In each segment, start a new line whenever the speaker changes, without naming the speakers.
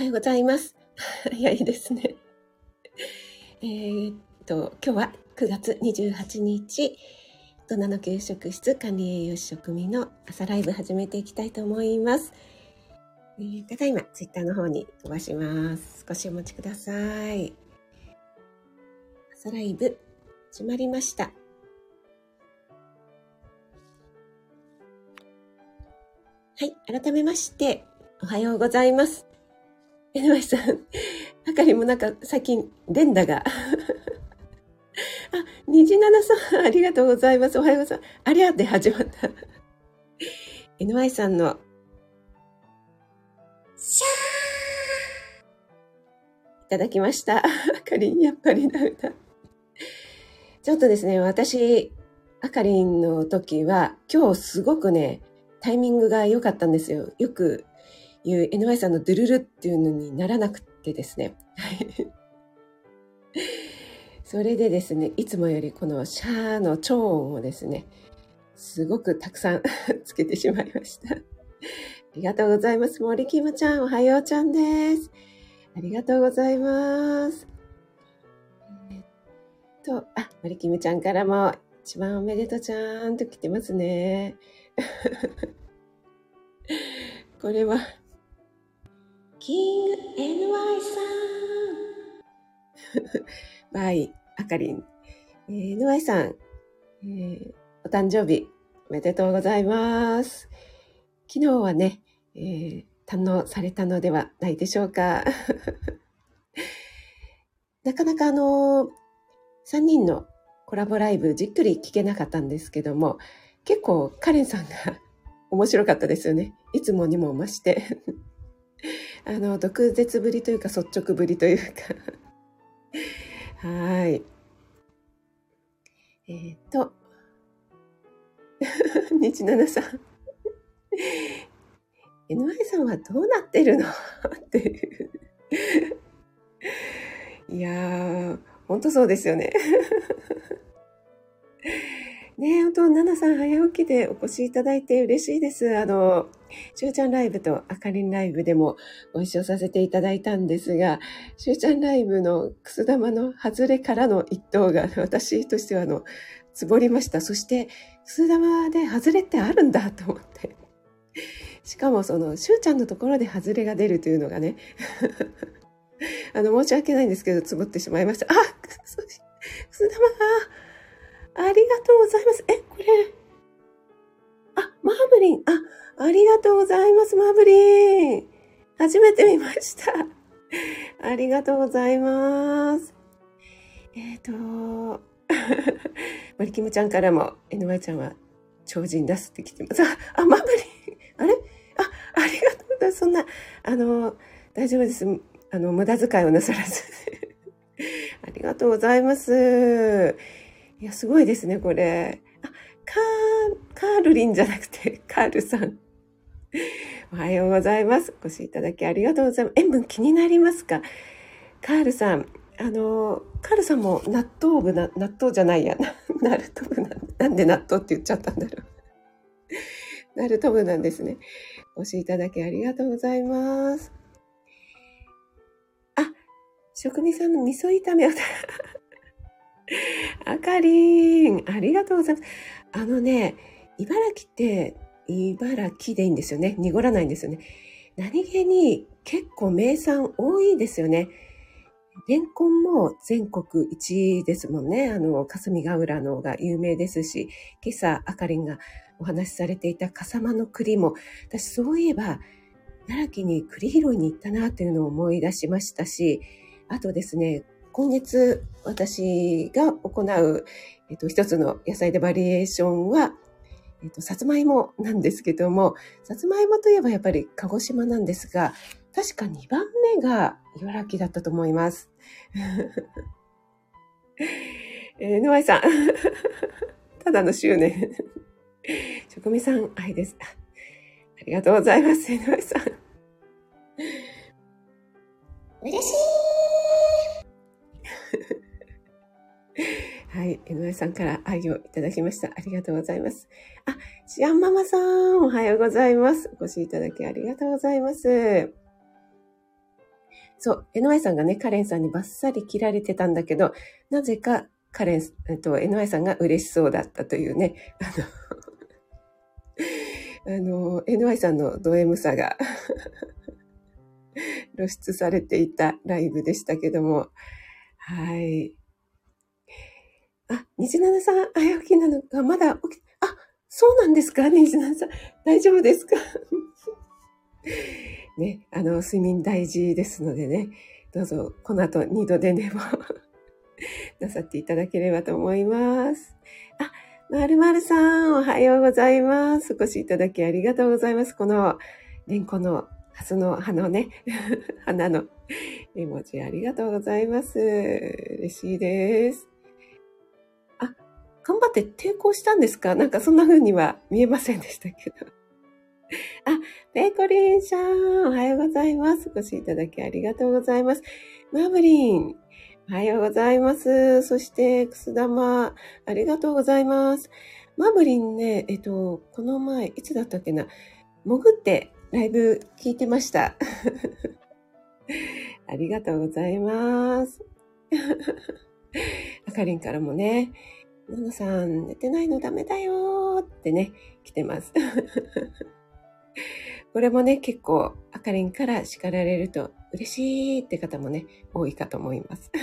はようございます。早いですね。えーっと、今日は9月28日、大人の給食室管理栄養士食味の朝ライブ始めていきたいと思います。えーただいま、ツイッターの方に飛ばします。少しお待ちください。朝ライブ、始まりました。はい、改めまして、おはようございます。NY さん、あかりもなんか最近連打が。あ、虹七さん、ありがとうございます。おはようございます。ありゃで始まった。NY さんの、シャーいただきました。あかりん、やっぱりダメだ。ちょっとですね、私、あかりんの時は、今日すごくね、タイミングが良かったんですよ。よく言う NY さんのドゥルルっていうのにならなくてですね。は いそれでですね、いつもよりこのシャーの超音をですね、すごくたくさん つけてしまいました。ありがとうございます。森キムちゃん、おはようちゃんです。ありがとうございます。えっと、あ、森キムちゃんからも、一番おめでとうちゃんと来てますね。これは、キング NY さんバイ、あかりん。えー NY さん、えーお誕生日おめでとうございます。昨日はね、えー堪能されたのではないでしょうか。なかなかあの3人のコラボライブじっくり聞けなかったんですけども、結構カレンさんが 面白かったですよね。いつもにも増して。あの、毒舌ぶりというか率直ぶりというか。はい。えーっと、日七さん。NY さんはどうなってるの？っていう。いやー、ほんとそうですよね。ね、本当、ナナさん早起きでお越しいただいて嬉しいです。あの、しゅうちゃんライブとあかりんライブでもご一緒させていただいたんですが、しゅうちゃんライブのくす玉の外れからの一投が私としてはあの、つぼりました。そして、くす玉で外れってあるんだと思って。しかもその、しゅうちゃんのところで外れが出るというのがね、あの、申し訳ないんですけど、つぼってしまいました。あ、くす、くす玉が、ありがとうございます。え、これ、あ、マーブリン、あ、ありがとうございます、マーブリン。初めて見ました。ありがとうございます。えっ、と、マリキムちゃんからも、NY ちゃんは超人出すって来てます。あ、あマーブリン。あれ？あ、ありがとうございます。そんな、あの、大丈夫です。あの、無駄遣いをなさらず。ありがとうございます。いや、すごいですね、これ。あ、カー、カールリンじゃなくて、カールさん。おはようございます。お越しいただきありがとうございます。塩分気になりますか？カールさん。あの、カールさんも納豆部な、納豆じゃないや。な ナルト部ななんで納豆って言っちゃったんだろう。ナルト部なんですね。お越しいただきありがとうございます。あ、職人さんの味噌炒めをあかりん、ありがとうございます。あのね、茨城って、茨城でいいんですよね。濁らないんですよね。何気に結構名産多いですよね。レンコンも全国一位ですもんね。あの、霞ヶ浦のが有名ですし、今朝あかりんがお話しされていた笠間の栗も、私そういえば、奈良木に栗拾いに行ったなというのを思い出しましたし、あとですね、今月私が行う、えっと、一つの野菜でバリエーションは、えっと、さつまいもなんですけども、さつまいもといえばやっぱり鹿児島なんですが、確か2番目が茨城だったと思います。えー、沼井さん。ただの執念。職味さん、愛です。ありがとうございます、沼井さん。
嬉しい
はい。江上さんから愛をいただきました。ありがとうございます。あ、シアンママさん、おはようございます。お越しいただきありがとうございます。そう、NY さんがね、カレンさんにバッサリ切られてたんだけど、なぜかカレン、えっと、NY さんが嬉しそうだったというね、あの、あの、NY さんのド M さが露出されていたライブでしたけども、はい。あ、虹七さん、早起きなのか、まだ起き、あ、そうなんですか？虹七さん。大丈夫ですか？ね、あの、睡眠大事ですのでね、どうぞ、この後二度で寝も なさっていただければと思います。あ、まるまるさん、おはようございます。お越しいただきありがとうございます。この、レンコの、ハスの葉のね、花の絵文字ありがとうございます。嬉しいです。頑張って抵抗したんですか？なんかそんな風には見えませんでしたけど。あ、ペコリンさん、おはようございます。お越しいただきありがとうございます。マブリン、おはようございます。そして、くす玉、ありがとうございます。マブリンね、えっと、この前、いつだったっけな、潜ってライブ聞いてました。ありがとうございます。あかりんからもね、ののさん、寝てないのダメだよってね、来てます。これもね、結構、あかりんから叱られると嬉しいって方もね、多いかと思います。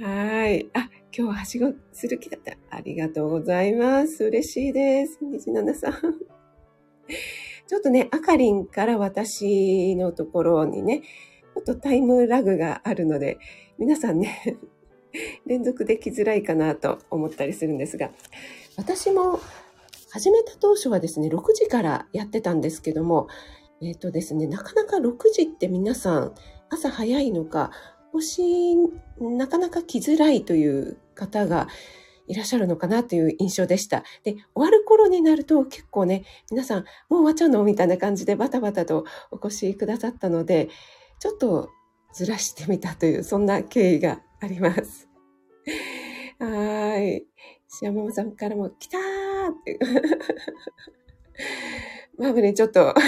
はい。あ、今日ははしごする気だった。ありがとうございます。嬉しいです。虹七さん。ちょっとね、あかりんから私のところにね、ちょっとタイムラグがあるので、皆さんね、連続できづらいかなと思ったりするんですが、私も始めた当初はですね、6時からやってたんですけども、えっ、ー、とですね、なかなか6時って皆さん朝早いのか、もし、なかなか来づらいという方がいらっしゃるのかなという印象でした。で、終わる頃になると結構ね、皆さん、もう終わっちゃうの？みたいな感じでバタバタとお越しくださったので、ちょっとずらしてみたという、そんな経緯があります。はい。シアママさんからも、来たーって。マブにちょっと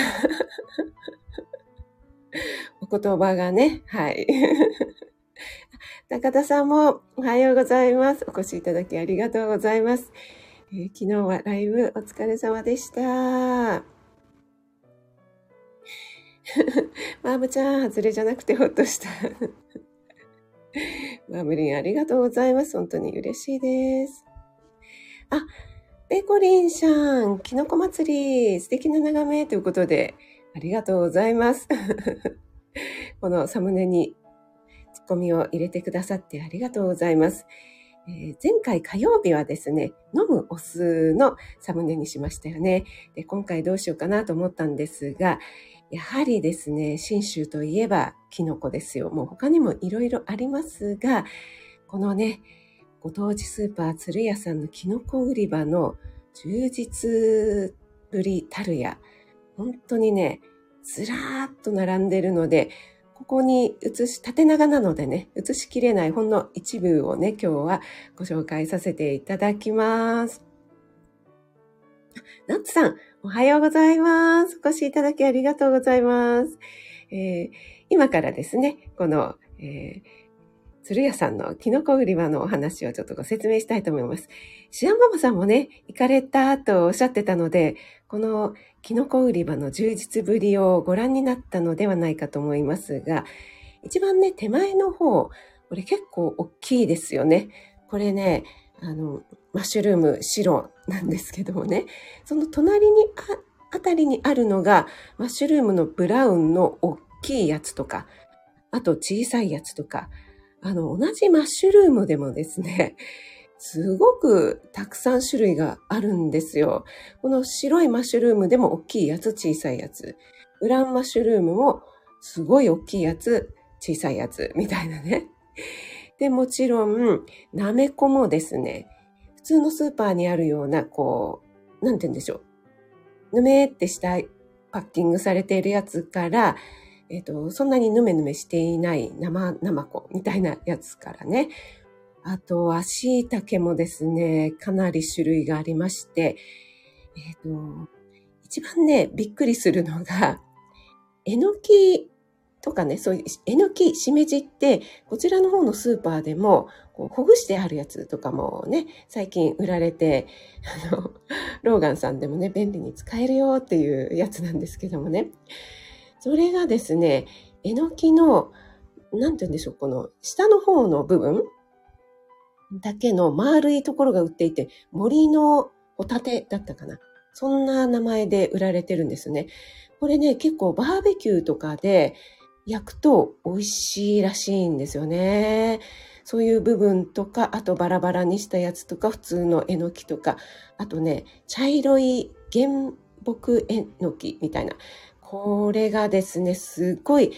お言葉がね、はい。高田さんもおはようございます。お越しいただきありがとうございます。えー、昨日はライブお疲れ様でした。マーブちゃん、外れじゃなくてほっとした。マブリンありがとうございます。本当に嬉しいです。あ、ペコリンさん、キノコ祭り、素敵な眺めということで、ありがとうございます。このサムネにツッコミを入れてくださってありがとうございます。えー、前回火曜日はですね、飲むお酢のサムネにしましたよね。で今回どうしようかなと思ったんですが、やはりですね、信州といえばキノコですよ。もう他にもいろいろありますが、このね、ご当地スーパー鶴屋さんのキノコ売り場の充実ぶりたるや、本当にね、ずらーっと並んでるので、ここに映し、縦長なのでね、映しきれないほんの一部をね、今日はご紹介させていただきます。ナッツさん、おはようございます。お越しいただきありがとうございます。えー、今からですね、この、えー、鶴屋さんのキノコ売り場のお話をちょっとご説明したいと思います。シアンママさんもね、行かれたとおっしゃってたので、このキノコ売り場の充実ぶりをご覧になったのではないかと思いますが、一番ね、手前の方、これ結構大きいですよね。これね、あの、マッシュルーム白なんですけどもね、その隣にあ、あたりにあるのが、マッシュルームのブラウンの大きいやつとか、あと小さいやつとか、あの、同じマッシュルームでもですね、すごくたくさん種類があるんですよ。この白いマッシュルームでも大きいやつ、小さいやつ。ブランマッシュルームもすごい大きいやつ、小さいやつ、みたいなね。で、もちろん、なめこもですね、普通のスーパーにあるような、こう、なんて言うんでしょう。ぬめってしたパッキングされているやつから、えっ、ー、と、そんなにぬめぬめしていない生、生子みたいなやつからね。あとは椎茸もですね、かなり種類がありまして、えっ、ー、と、一番ね、びっくりするのが、えのきとかね、そういう、えのき、しめじって、こちらの方のスーパーでも、こうほぐしてあるやつとかもね、最近売られて、あの、ローガンさんでもね、便利に使えるよっていうやつなんですけどもね。それがですね、えのきの、なんて言うんでしょう、この下の方の部分だけの丸いところが売っていて、森のホタテだったかな。そんな名前で売られてるんですね。これね、結構バーベキューとかで焼くと美味しいらしいんですよね。そういう部分とか、あとバラバラにしたやつとか、普通のえのきとか、あとね、茶色い原木えのきみたいな。これがですね、すごい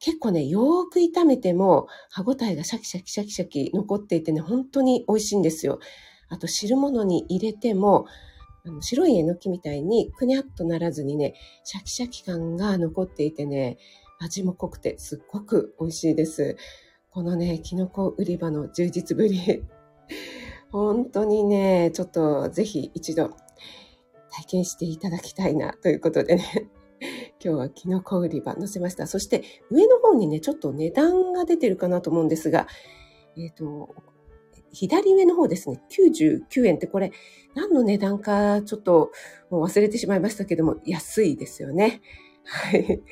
結構ね、よーく炒めても歯ごたえがシャキシャキシャキシャキ残っていてね、本当に美味しいんですよ。あと汁物に入れても、あの白いえのきみたいにくにゃっとならずにね、シャキシャキ感が残っていてね、味も濃くてすっごく美味しいです。このね、キノコ売り場の充実ぶり。本当にね、ちょっとぜひ一度体験していただきたいなということでね。今日はキノコ売り場載せました。そして上の方にね、ちょっと値段が出てるかなと思うんですが、えっ、ー、と、左上の方ですね、99円ってこれ何の値段かちょっともう忘れてしまいましたけども、安いですよね。はい。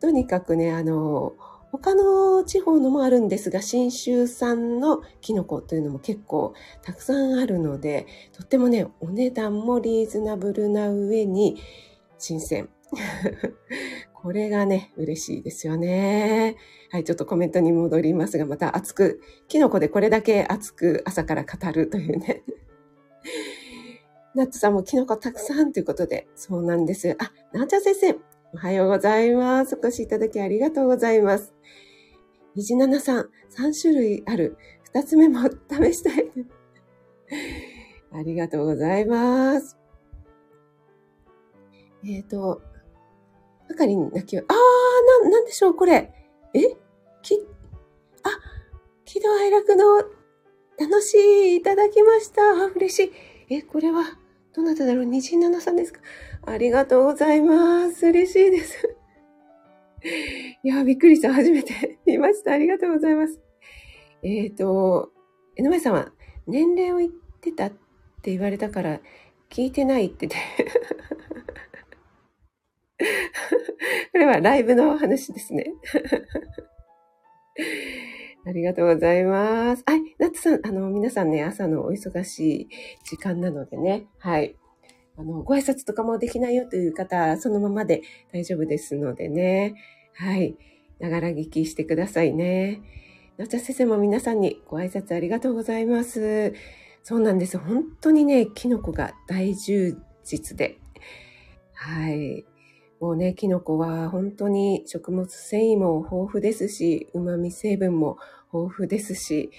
とにかくね、あの、他の地方のもあるんですが、信州産のキノコというのも結構たくさんあるので、とってもね、お値段もリーズナブルな上に新鮮。これがね、嬉しいですよね。はい、ちょっとコメントに戻りますが、また熱く、キノコでこれだけ熱く朝から語るというね。ナッツさんもキノコたくさんということで、そうなんです。あ、なーちゃ先生、おはようございます。お越しいただきありがとうございます。虹七さん、3種類ある。2つ目も試したい。ありがとうございます。えっ、ー、と、ばかりに泣き、あー、な、なんでしょう、これ。え？き、あ、喜怒哀楽の楽しいいただきました。あ、嬉しい。え、これは、どなただろう ?27 さんですか？ありがとうございます。嬉しいです。いや、びっくりした。初めて 見ました。ありがとうございます。えっ、ー、と、江上さんは年齢を言ってたって言われたから聞いてないってて これはライブの話ですね。ありがとうございます。はい、ナッツさん、あの、皆さんね、朝のお忙しい時間なのでね、はい。あの、ご挨拶とかもできないよという方、そのままで大丈夫ですのでね、はい。ながら聞きしてくださいね。ナッツ先生も皆さんにご挨拶ありがとうございます。そうなんです。本当にね、キノコが大充実で、はい。もうね、キノコは本当に食物繊維も豊富ですし、旨味成分も豊富ですし、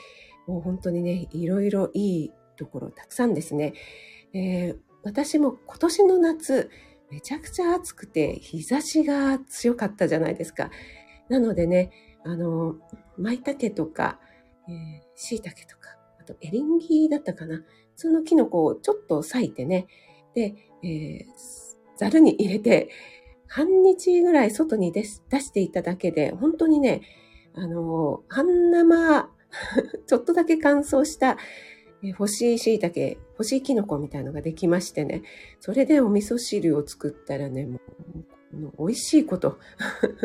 もう本当にね、いろいろいいところたくさんですね。えー、私も今年の夏、めちゃくちゃ暑くて日差しが強かったじゃないですか。なのでね、あの、舞茸とか、えー、椎茸とか、あとエリンギだったかな。そのキノコをちょっと裂いてね、で、えー、ざるに入れて、半日ぐらい外に出していただけで、本当にね、あの、半生、ちょっとだけ乾燥したえ干し椎茸、干しキノコみたいのができましてね、それでお味噌汁を作ったらね、もう、美味しいこと。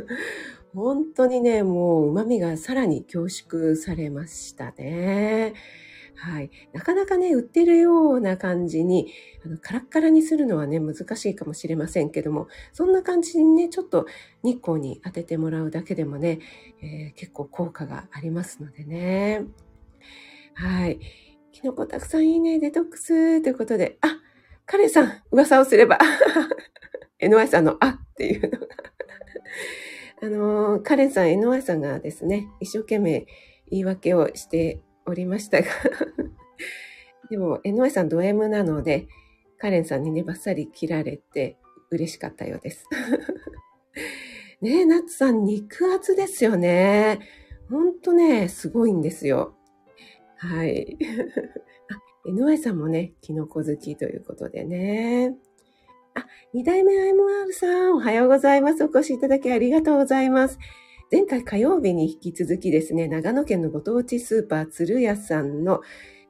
本当にね、もう旨味がさらに凝縮されましたね。はい。なかなかね、売ってるような感じに、あのカラッカラにするのはね、難しいかもしれませんけども、そんな感じにね、ちょっと日光に当ててもらうだけでもね、えー、結構効果がありますのでね。はい。キノコたくさんいいね、デトックスということで、あ、カレンさん、噂をすれば、NY さんのあっていうのが あのー、カレンさん、NY さんがですね、一生懸命言い訳をしておりましたが でも、NY さんド M なので、カレンさんにね、バッサリ切られて嬉しかったようです。ねえ、ナッツさん、肉厚ですよね。ほんとね、すごいんですよ。はい。あ、NY さんもね、キノコ好きということでね。あ、二代目 IMR さん、おはようございます。お越しいただきありがとうございます。前回火曜日に引き続きですね、長野県のご当地スーパー鶴屋さんの、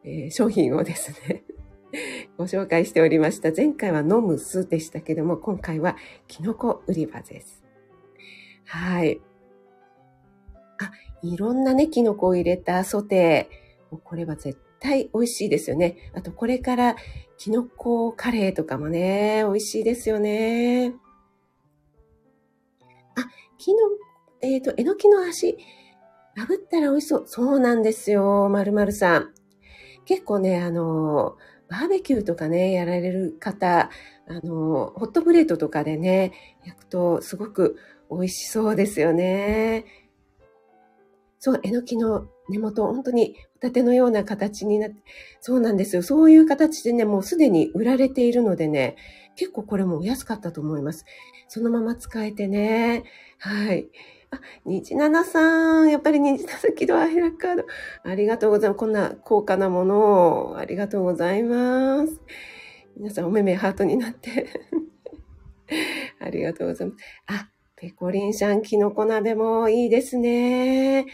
えー、商品をですね、ご紹介しておりました。前回はノムスでしたけども、今回はキノコ売り場です。はい。あ、いろんなね、キノコを入れたソテー。これは絶対美味しいですよね。あと、これからキノコカレーとかもね、美味しいですよね。あ、キノ、えっ、ー、と、えのきの足。炙ったら美味しそう。そうなんですよ、まるまるさん。結構ね、あの、バーベキューとかね、やられる方、あの、ホットプレートとかでね、焼くとすごく美味しそうですよね。そう、えのきの根元、本当にホタテのような形になって、そうなんですよ。そういう形でね、もうすでに売られているのでね、結構これもお安かったと思います。そのまま使えてね。はい。あ、日七さん、やっぱり日七喜怒アヘラカード。ありがとうございます。こんな高価なものを、ありがとうございます。皆さんお目目ハートになって ありがとうございます。あ、ペコリンシャンキノコ鍋もいいですね。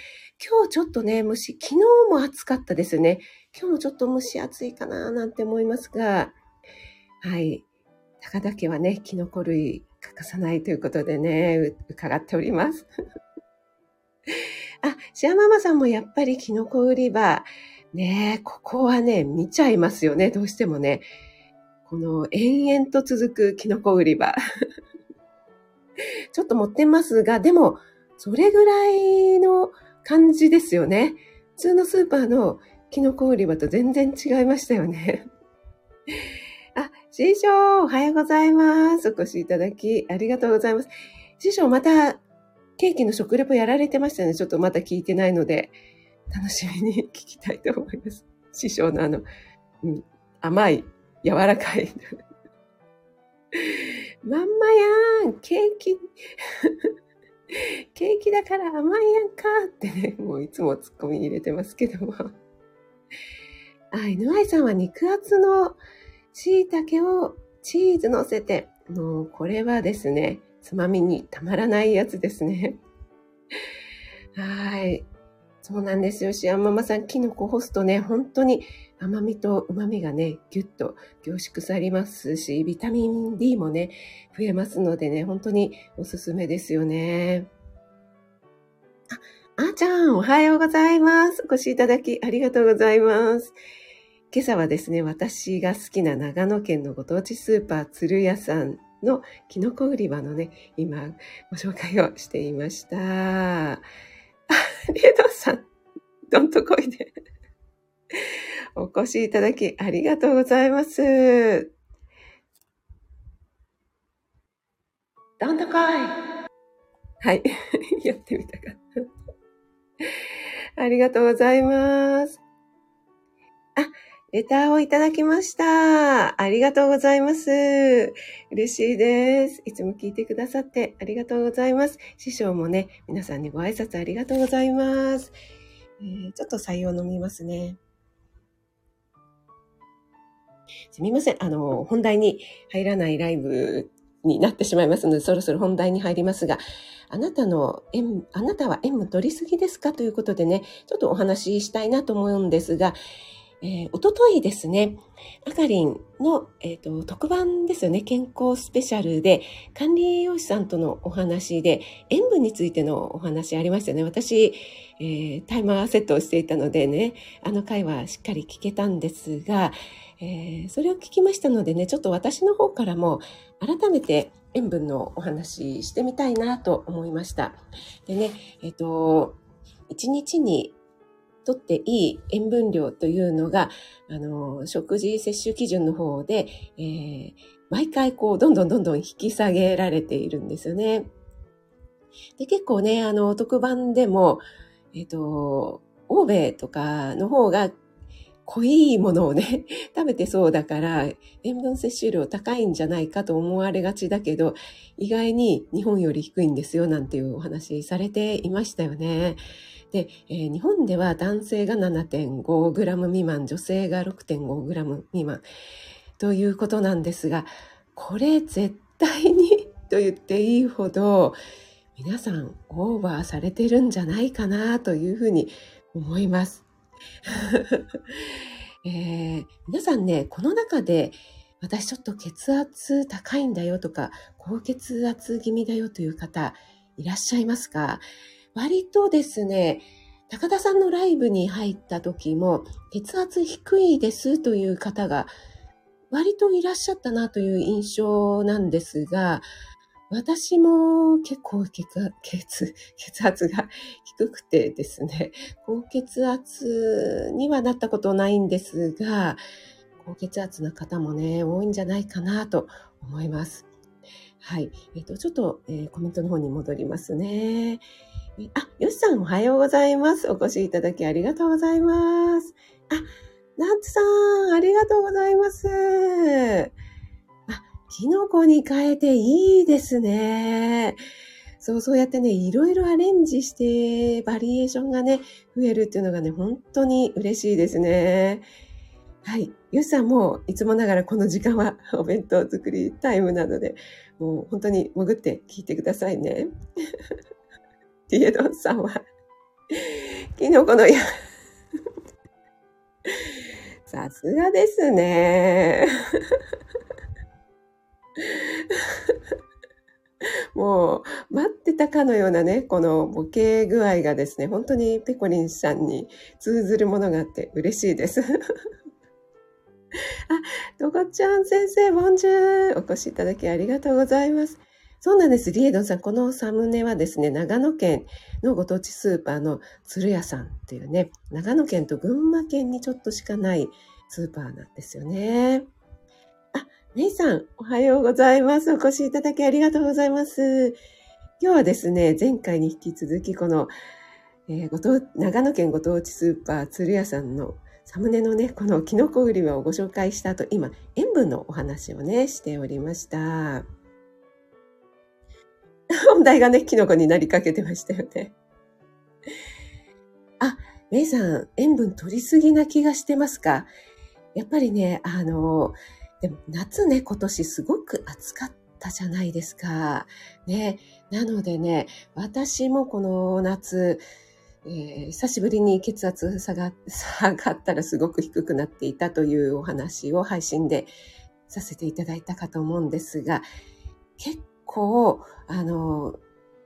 今日ちょっとね、蒸し、昨日も暑かったですね。今日もちょっと蒸し暑いかななんて思いますが、はい。高田家はね、キノコ類欠かさないということでね、伺っております。あ、シアママさんもやっぱりキノコ売り場、ねここはね、見ちゃいますよね、どうしてもね。この延々と続くキノコ売り場。ちょっと持ってますが、でも、それぐらいの感じですよね。普通のスーパーのキノコ売り場と全然違いましたよね。あ、師匠、おはようございます。お越しいただき、ありがとうございます。師匠、また、ケーキの食レポやられてましたね。ちょっとまだ聞いてないので、楽しみに聞きたいと思います。師匠のあの、うん、甘い、柔らかい。まんまやんケーキケーキだから甘いやんかってね、もういつもツッコミに入れてますけども。あ、NY さんは肉厚の椎茸をチーズ乗せて、もうこれはですね、つまみにたまらないやつですね。はい。そうなんですよ。シアンママさん、キノコ干すとね、本当に甘みと旨みがね、ぎゅっと凝縮されますし、ビタミン D もね、増えますのでね、本当におすすめですよね。あ、あーちゃん、おはようございます。お越しいただきありがとうございます。今朝はですね、私が好きな長野県のご当地スーパー鶴屋さんのキノコ売り場のね、今ご紹介をしていました。リ エドさん、どんとこいで。お越しいただきありがとうございます。どんとこいはい。やってみたかった。ありがとうございます。レターをいただきました。ありがとうございます。嬉しいです。いつも聞いてくださってありがとうございます。師匠もね、皆さんにご挨拶ありがとうございます。えー、ちょっと採用飲みますね。すみません。あの、本題に入らないライブになってしまいますので、そろそろ本題に入りますが、あなたの縁、あなたは縁取りすぎですか？ということでね、ちょっとお話ししたいなと思うんですが、えー、おとといですね、あかりんの、えーと、特番ですよね、健康スペシャルで、管理栄養士さんとのお話で、塩分についてのお話ありましたよね。私、えー、タイマーセットをしていたのでね、あの回はしっかり聞けたんですが、えー、それを聞きましたのでね、ちょっと私の方からも改めて塩分のお話してみたいなと思いました。でね、えっ、と、1日にとっていい塩分量というのが、あの、食事摂取基準の方で、えー、毎回こう、どんどんどんどん引き下げられているんですよね。で、結構ね、あの、特番でも、えっ、ー、と、欧米とかの方が濃いものをね、食べてそうだから、塩分摂取量高いんじゃないかと思われがちだけど、意外に日本より低いんですよ、なんていうお話されていましたよね。で、えー、日本では男性が 7.5g 未満、女性が 6.5g 未満ということなんですが、これ絶対にと言っていいほど、皆さんオーバーされてるんじゃないかなというふうに思います。えー、皆さんね、この中で私ちょっと血圧高いんだよとか、高血圧気味だよという方いらっしゃいますか？割とですね、高田さんのライブに入った時も、血圧低いですという方が割といらっしゃったなという印象なんですが、私も結構血血血圧が低くてですね、高血圧にはなったことないんですが、高血圧な方もね、多いんじゃないかなと思います。はい。えっ、ー、と、ちょっと、えー、コメントの方に戻りますね。あ、よしさんおはようございます。お越しいただきありがとうございます。あ、ナッツさん、ありがとうございます。あキノコに変えていいですね。そう、そうやってね、いろいろアレンジして、バリエーションがね、増えるっていうのがね、本当に嬉しいですね。はい。ゆうさんも、いつもながらこの時間はお弁当作りタイムなので、もう本当に潜って聞いてくださいね。ティエドンさんは、キノコのや、さすがですね。もう、待ってたかのようなね、このボケ具合がですね、本当にペコリンさんに通ずるものがあって嬉しいです。あ、とこちゃん先生、ボンジューお越しいただきありがとうございます。そうなんです。リエドンさん、このサムネはですね、長野県のご当地スーパーの鶴屋さんっていうね、長野県と群馬県にちょっとしかないスーパーなんですよね。あメイさん、おはようございます。お越しいただきありがとうございます。今日はですね、前回に引き続き、この、えー、ご当長野県ご当地スーパー鶴屋さんのサムネのね、このキノコ売り場をご紹介した後、今、塩分のお話をね、しておりました。本題がね、キノコになりかけてましたよね。あ、メイさん、塩分取りすぎな気がしてますか？やっぱりね、あの、でも夏ね、今年すごく暑かったじゃないですか。ね。なのでね、私もこの夏、えー、久しぶりに血圧下が下がったらすごく低くなっていたというお話を配信でさせていただいたかと思うんですが、結構、あの、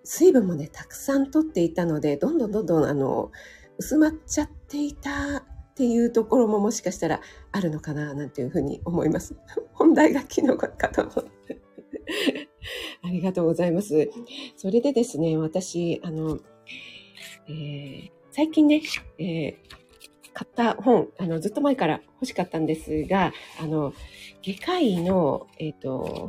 水分もね、たくさん取っていたので、どんどんどんどん、あの、薄まっちゃっていたっていうところももしかしたらあるのかななんていうふうに思います。本題がキノコかと思って。ありがとうございます。それでですね、私、あの、えー、最近ね、えー、買った本、あの、ずっと前から欲しかったんですが、あの、外科医の、えっ、ー、と、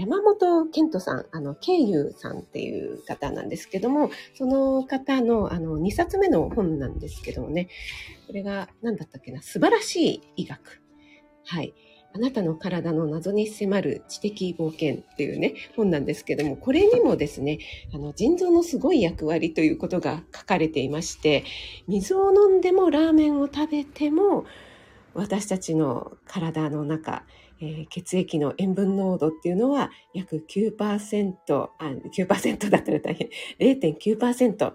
山本健人さん、あの、慶友さんっていう方なんですけども、その方の、あの、2冊目の本なんですけどもね、これが、何だったっけな、素晴らしい医学。はい。あなたの体の謎に迫る知的冒険っていうね、本なんですけども、これにもですね、あの、腎臓のすごい役割ということが書かれていまして、水を飲んでもラーメンを食べても、私たちの体の中、えー、血液の塩分濃度っていうのは約9%、あ9%だったら大変、0.9%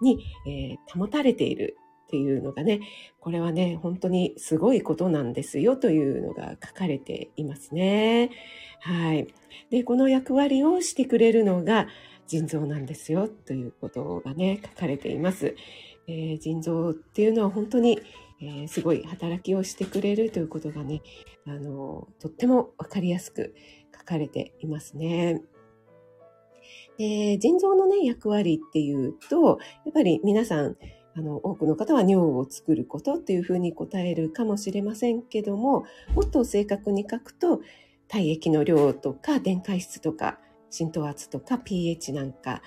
に、えー、保たれているっていうのがね、これはね、本当にすごいことなんですよというのが書かれていますね。はい。で、この役割をしてくれるのが腎臓なんですよということがね、書かれています。えー、腎臓っていうのは本当にえー、すごい働きをしてくれるということがね、あの、とってもわかりやすく書かれていますね。で、腎臓のね、役割っていうと、やっぱり皆さん、あの、多くの方は尿を作ることっていうふうに答えるかもしれませんけども、もっと正確に書くと、体液の量とか、電解質とか、浸透圧とか pH なんか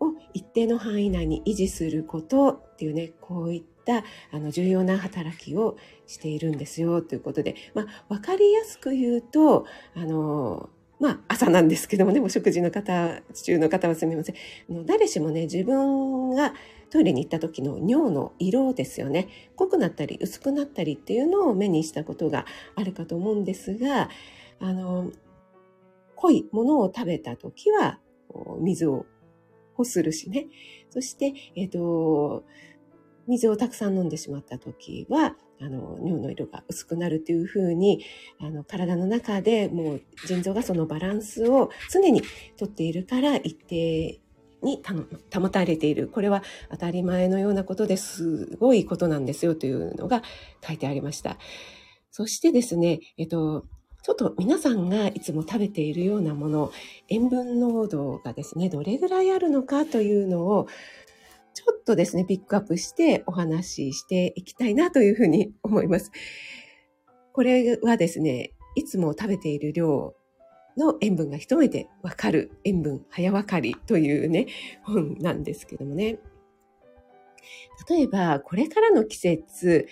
を一定の範囲内に維持することっていうね、こういっったあの重要な働きをしているんですよということで、まあ、分かりやすく言うとあのまあ、朝なんですけどもね、お食事の方、中の方はすみません。あの誰しもね、自分がトイレに行った時の尿の色ですよね。濃くなったり薄くなったりっていうのを目にしたことがあるかと思うんですが、あの、濃いものを食べた時は、水を干するしね。そして、えっ、ー、と、水をたくさん飲んでしまった時は、あの、尿の色が薄くなるっていうふうに、あの、体の中でもう腎臓がそのバランスを常にとっているから一定に保たれている。これは当たり前のようなことですごいことなんですよというのが書いてありました。そしてですね、えっと、ちょっと皆さんがいつも食べているようなもの、塩分濃度がですね、どれぐらいあるのかというのを、ちょっとですね、ピックアップしてお話ししていきたいなというふうに 思います。これはですね、いつも食べている量の塩分が一目でわかる塩分早わかりというね、本なんですけどもね。例えば、これからの季節、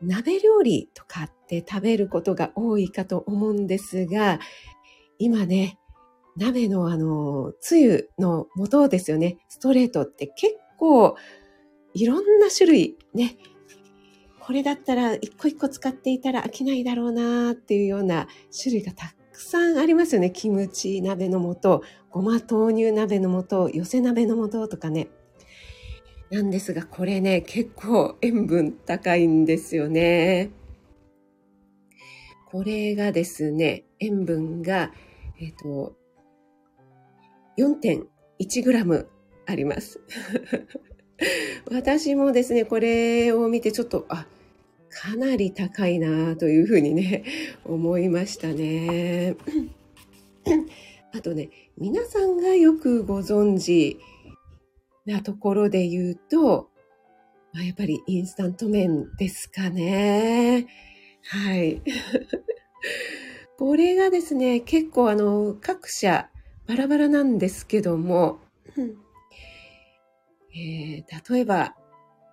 鍋料理とかって食べることが多いかと思うんですが、今ね、鍋のあの、つゆの素ですよね。ストレートって結構いろんな種類ね、これだったら一個一個使っていたら飽きないだろうなっていうような種類がたくさんありますよね。キムチ鍋の素、ごま豆乳鍋の素、寄せ鍋の素とかね。なんですが、これね、結構塩分高いんですよね。これがですね、塩分が、えっ、ー、と、4.1g あります。私もですね、これを見てちょっと、あ、かなり高いなというふうにね、思いましたね。あとね、皆さんがよくご存知なところで言うと、まあ、やっぱりインスタント麺ですかね。はい。これがですね、結構あの、各社バラバラなんですけども、えー、例えば、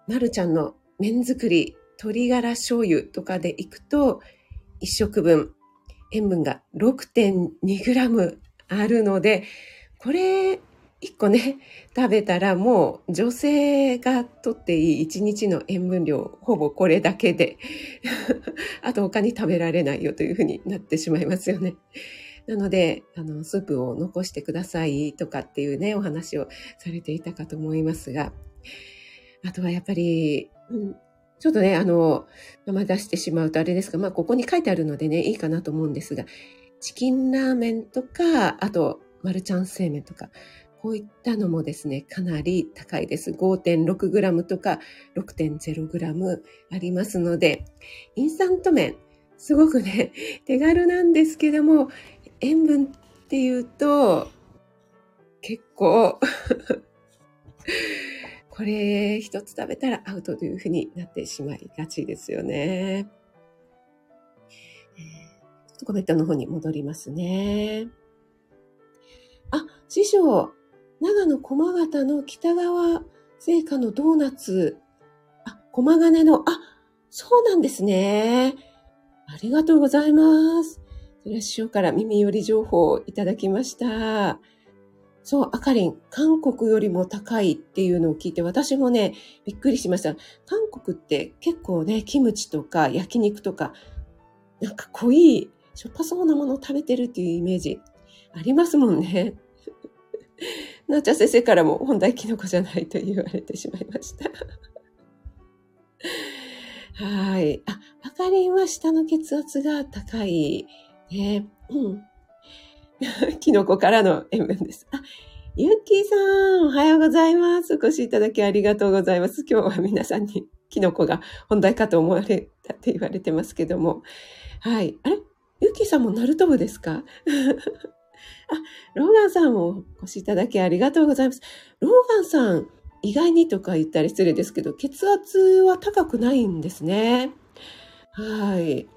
まるちゃんの麺作り、鶏ガラ醤油とかでいくと、1食分、塩分が 6.2g あるので、これ一個ね、食べたらもう女性がとっていい一日の塩分量、ほぼこれだけで あと他に食べられないよというふうになってしまいますよね。なので、あの、スープを残してくださいとかっていうね、お話をされていたかと思いますが、あとはやっぱり、うん、ちょっとね、あの、名前出してしまうとあれですが、まあ、ここに書いてあるのでね、いいかなと思うんですが、チキンラーメンとか、あと、マルちゃん製麺とか、こういったのもですね、かなり高いです。5.6g とか 6.0g ありますので、インスタント麺、すごくね、手軽なんですけども、塩分っていうと、結構 これ一つ食べたらアウトというふうになってしまいがちですよね。ちょっとコメントの方に戻りますね。あ、師匠、長野駒形の北川製菓のドーナツ。あ、駒金の、あ、そうなんですね。ありがとうございます。それは師匠から耳寄り情報をいただきました。そう、あかりん、韓国よりも高いっていうのを聞いて、私もね、びっくりしました。韓国って結構ね、キムチとか焼肉とか、なんか濃い、しょっぱそうなものを食べてるっていうイメージありますもんね。なおちゃん先生からも本題キノコじゃないと言われてしまいました。はい。あ、あかりんは下の血圧が高い。ね。うん。キノコからの塩分です。あ、ゆっきーさん、おはようございます。お越しいただきありがとうございます。今日は皆さんにキノコが本題かと思われたって言われてますけども。はい。あれ？ゆっきーさんもナルト部ですか？あ、ローガンさんもお越しいただきありがとうございます。ローガンさん、意外にとか言ったり失礼ですけど、血圧は高くないんですね。はい。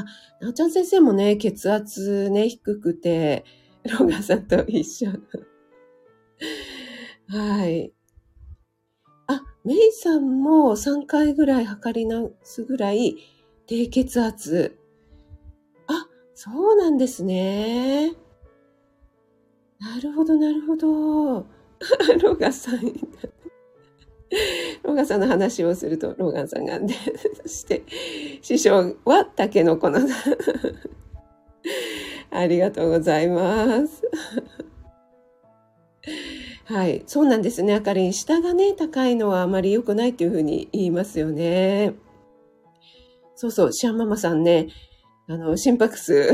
あ、なおちゃん先生もね、血圧ね、低くて、ローガンさんと一緒。はい。あ、メイさんも3回ぐらい測り直すぐらい低血圧。そうなんですね。なるほど、なるほど。ローガンさん、ローガンさんの話をすると、ローガンさんがね、そして、師匠はタケノコの、ありがとうございます。はい。そうなんですね。あかりん。下がね、高いのはあまり良くないっていうふうに言いますよね。そうそう。シャンママさんね、あの、心拍数。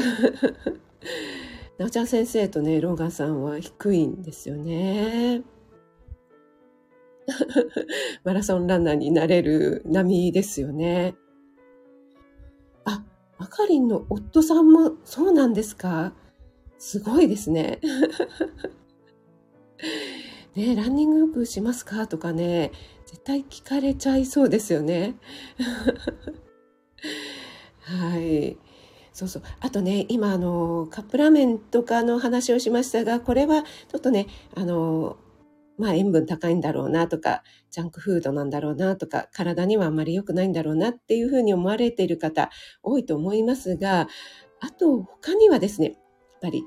なおちゃん先生とね、ローガンさんは低いんですよね。マラソンランナーになれる波ですよね。あ、あかりんの夫さんもそうなんですか？すごいですね。ねランニングよくしますか？とかね、絶対聞かれちゃいそうですよね。はい。そうそう。あとね、今、あの、カップラーメンとかの話をしましたが、これはちょっとね、あの、まあ塩分高いんだろうなとか、ジャンクフードなんだろうなとか、体にはあんまり良くないんだろうなっていうふうに思われている方多いと思いますが、あと他にはですね、やっぱり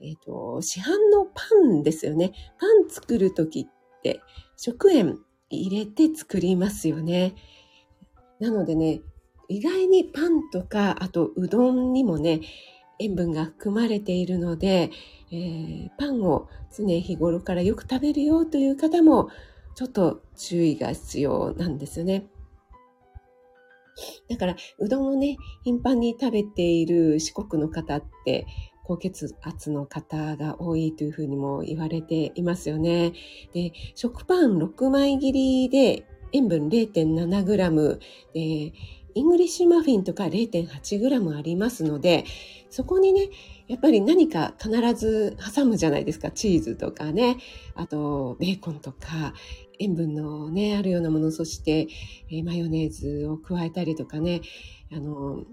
えっ、ー、と、市販のパンですよね。パン作るときって食塩入れて作りますよね。なのでね、意外にパンとか、あとうどんにもね、塩分が含まれているので、えー、パンを常日頃からよく食べるよという方も、ちょっと注意が必要なんですよね。だから、うどんをね、頻繁に食べている四国の方って、高血圧の方が多いというふうにも言われていますよね。で、食パン6枚切りで塩分 0.7g で、イングリッシュマフィンとか 0.8g ありますので、そこにね、やっぱり何か必ず挟むじゃないですか。チーズとかね、あとベーコンとか、塩分のね、あるようなもの、そして、マヨネーズを加えたりとかね、あの、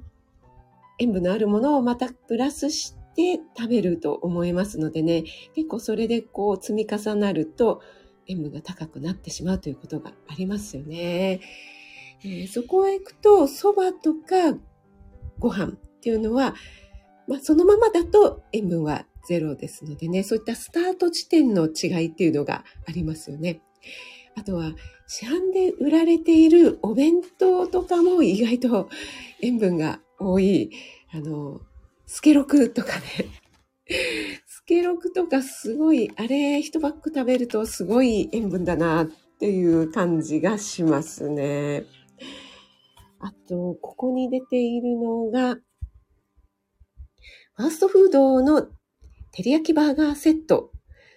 塩分のあるものをまたプラスして、食べると思いますのでね、結構それでこう積み重なると塩分が高くなってしまうということがありますよね。えー、そこへ行くと、蕎麦とかご飯っていうのは、まあ、そのままだと塩分はゼロですのでね、そういったスタート地点の違いっていうのがありますよね。あとは、市販で売られているお弁当とかも意外と塩分が多い、あの、スケロクとかね。スケロクとかすごい、あれ、一パック食べるとすごい塩分だなっていう感じがしますね。あと、ここに出ているのが、ファーストフードの照り焼きバーガーセット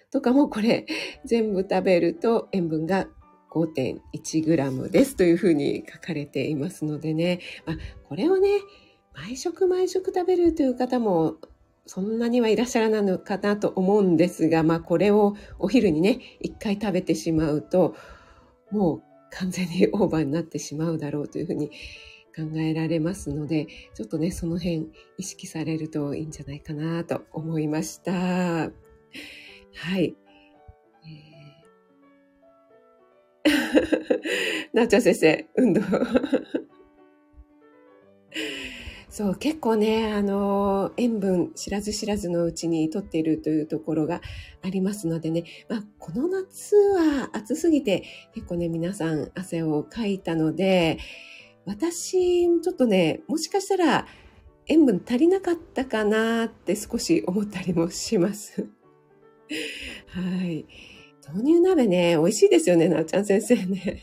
とかもこれ全部食べると塩分が 5.1g ですというふうに書かれていますのでね。まあ、これをね、毎食毎食食べるという方もそんなにはいらっしゃらないのかなと思うんですが、まあこれをお昼にね、一回食べてしまうと、もう完全にオーバーになってしまうだろうというふうに考えられますので、ちょっとね、その辺意識されるといいんじゃないかなと思いました。はい。えー、なっちゃん先生、運動。そう、結構ね、あの、塩分知らず知らずのうちにとっているというところがありますのでね、まあ、この夏は暑すぎて結構ね、皆さん汗をかいたので、私、ちょっとね、もしかしたら塩分足りなかったかなって少し思ったりもします。はい。豆乳鍋ね、美味しいですよね、なおちゃん先生ね。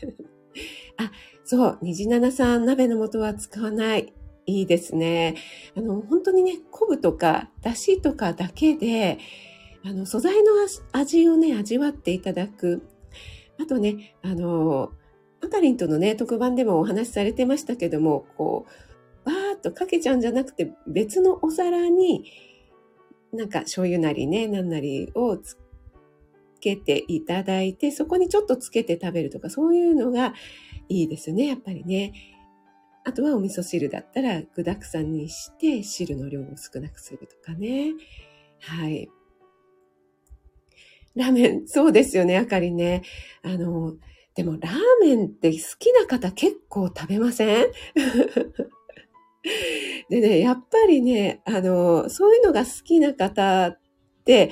あ、そう、虹七さん、鍋の素は使わない。いいですね。あの、本当にね、昆布とか、だしとかだけで、あの、素材の味をね、味わっていただく。あとね、あの、アカリンとのね、特番でもお話しされてましたけども、こう、バーっとかけちゃうんじゃなくて、別のお皿に、なんか醤油なりね、なんなりをつけていただいて、そこにちょっとつけて食べるとか、そういうのがいいですね、やっぱりね。あとはお味噌汁だったら具沢山にして汁の量を少なくするとかね。はい。ラーメン、そうですよね、あかりね。あの、でもラーメンって好きな方結構食べません？でね、やっぱりね、あの、そういうのが好きな方って、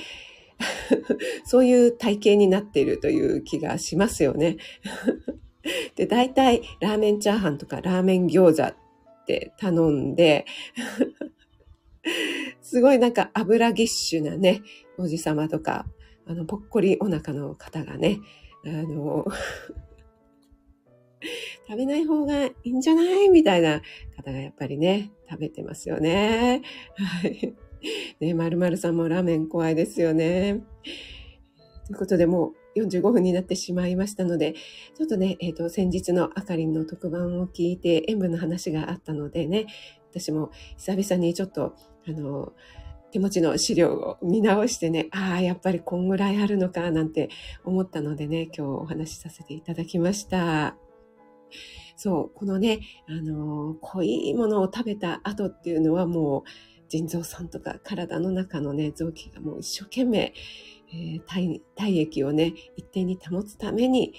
そういう体型になっているという気がしますよね。で、大体ラーメンチャーハンとかラーメン餃子って頼んで すごいなんか油ぎっしゅなね、おじさまとかあの、ぽっこりお腹の方がね、あの、食べない方がいいんじゃないみたいな方がやっぱりね、食べてますよね。はい。ね、まるさんもラーメン怖いですよね。ということで、もう45分になってしまいましたので、ちょっとね、えっ、ー、と、先日のあかりんの特番を聞いて塩分の話があったのでね、私も久々にちょっと、あの、手持ちの資料を見直してね、ああ、やっぱりこんぐらいあるのかなんて思ったのでね、今日お話しさせていただきました。そう、このね、あの、濃いものを食べた後っていうのはもう、腎臓さんとか体の中のね、臓器がもう一生懸命、えー、体体液をね、一定に保つために、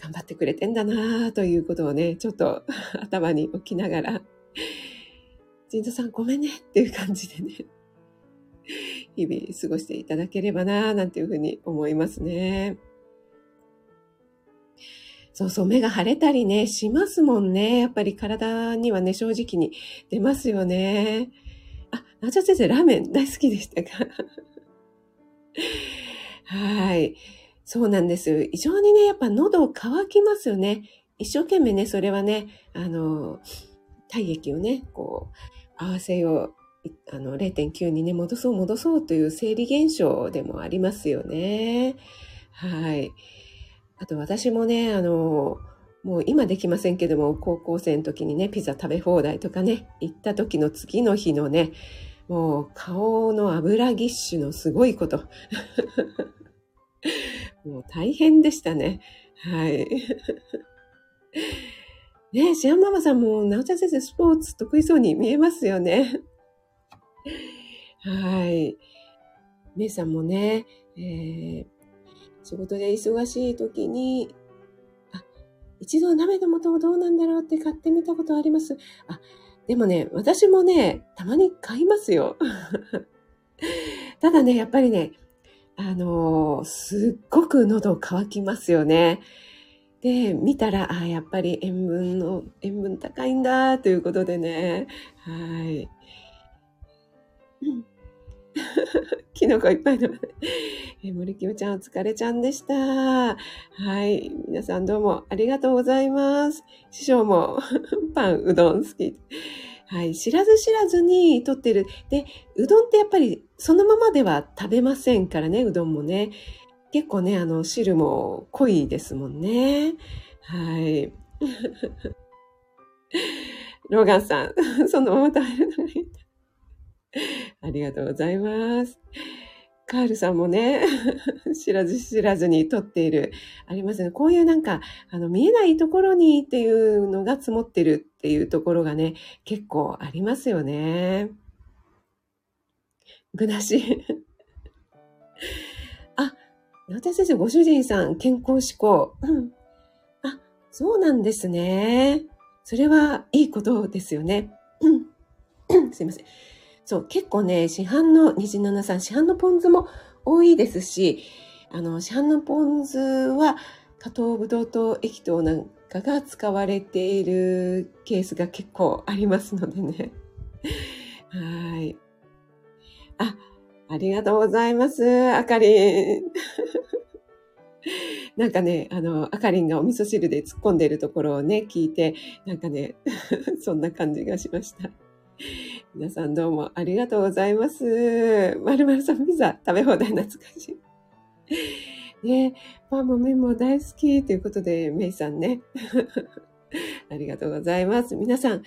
頑張ってくれてんだなということをね、ちょっと 頭に置きながら、腎臓さんごめんねっていう感じでね、日々過ごしていただければななんていうふうに思いますね。そうそう、目が腫れたりね、しますもんね。やっぱり体にはね、正直に出ますよね。あ、なちゃ先生、ラーメン大好きでしたか？はい。そうなんです。非常にね、やっぱ喉乾きますよね。一生懸命ね、それはね、あの、体液をね、こう、合わせよう、あの、0.9にね、戻そう戻そうという生理現象でもありますよね。はい。あと私もね、あの、もう今できませんけども、高校生の時にね、ピザ食べ放題とかね、行った時の次の日のね、もう顔の油ぎっしゅのすごいこと。もう大変でしたね。はい。ねえ、シアンママさんも、なおちゃん先生、スポーツ得意そうに見えますよね。はい。姉さんもね、えー、仕事で忙しい時に、あ、一度鍋の素もどうなんだろうって買ってみたことあります。あ、でもね、私もね、たまに買いますよ。ただね、やっぱりね、あのー、すっごく喉乾きますよね。で、見たら、あやっぱり塩分の、塩分高いんだ、ということでね。はい。キノコいっぱいの、森キムちゃんお疲れちゃんでした。はい。皆さんどうもありがとうございます。師匠も パン、うどん好き。はい。知らず知らずにとってる。で、うどんってやっぱりそのままでは食べませんからね、うどんもね。結構ね、あの、汁も濃いですもんね。はい。ローガンさん、そのまま食べるのがいい。ありがとうございます。カールさんもね、知らず知らずに撮っている、ありますね。こういうなんか、あの、見えないところにっていうのが積もってるっていうところがね、結構ありますよね。ぐなし。あ、なた先生、ご主人さん、健康志向。うん。あ、そうなんですね。それはいいことですよね。すいません。そう、結構ね、市販の、虹七さん、市販のポン酢も多いですし、あの、市販のポン酢は、加糖ブドウ糖液糖なんかが使われているケースが結構ありますのでね。はい。あ、ありがとうございます。あかりん。なんかね、あの、あかりんがお味噌汁で突っ込んでいるところをね、聞いて、なんかね、そんな感じがしました。皆さんどうもありがとうございます。まるまるさんピザ食べ放題懐かしい。ねパンも麺も大好きということで、メイさんね。ありがとうございます。皆さん、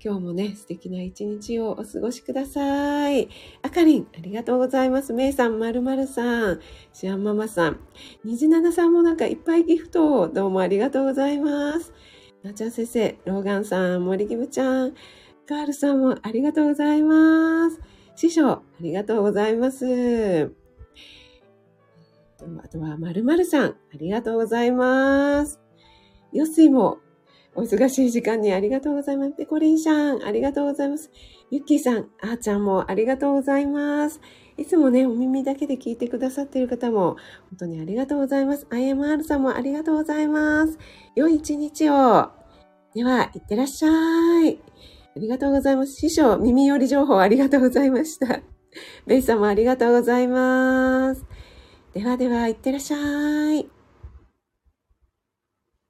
今日もね、素敵な一日をお過ごしください。あかりん、ありがとうございます。めいさん、まるまるさん、しあんママさん、にじななさんもなんかいっぱいギフトをどうもありがとうございます。なちゃん先生、ローガンさん、森キムちゃん、カールさんもありがとうございます。師匠、ありがとうございます。あとは、まるまるさん、ありがとうございます。よすいも、お忙しい時間にありがとうございます。ペコリンさん、ありがとうございます。ゆっきーさん、あーちゃんもありがとうございます。いつもね、お耳だけで聞いてくださっている方も、本当にありがとうございます。IMR さんもありがとうございます。良い一日を。では、いってらっしゃい。ありがとうございます。師匠、耳寄り情報ありがとうございました。ベイさんもありがとうございます。ではでは、いってらっしゃい。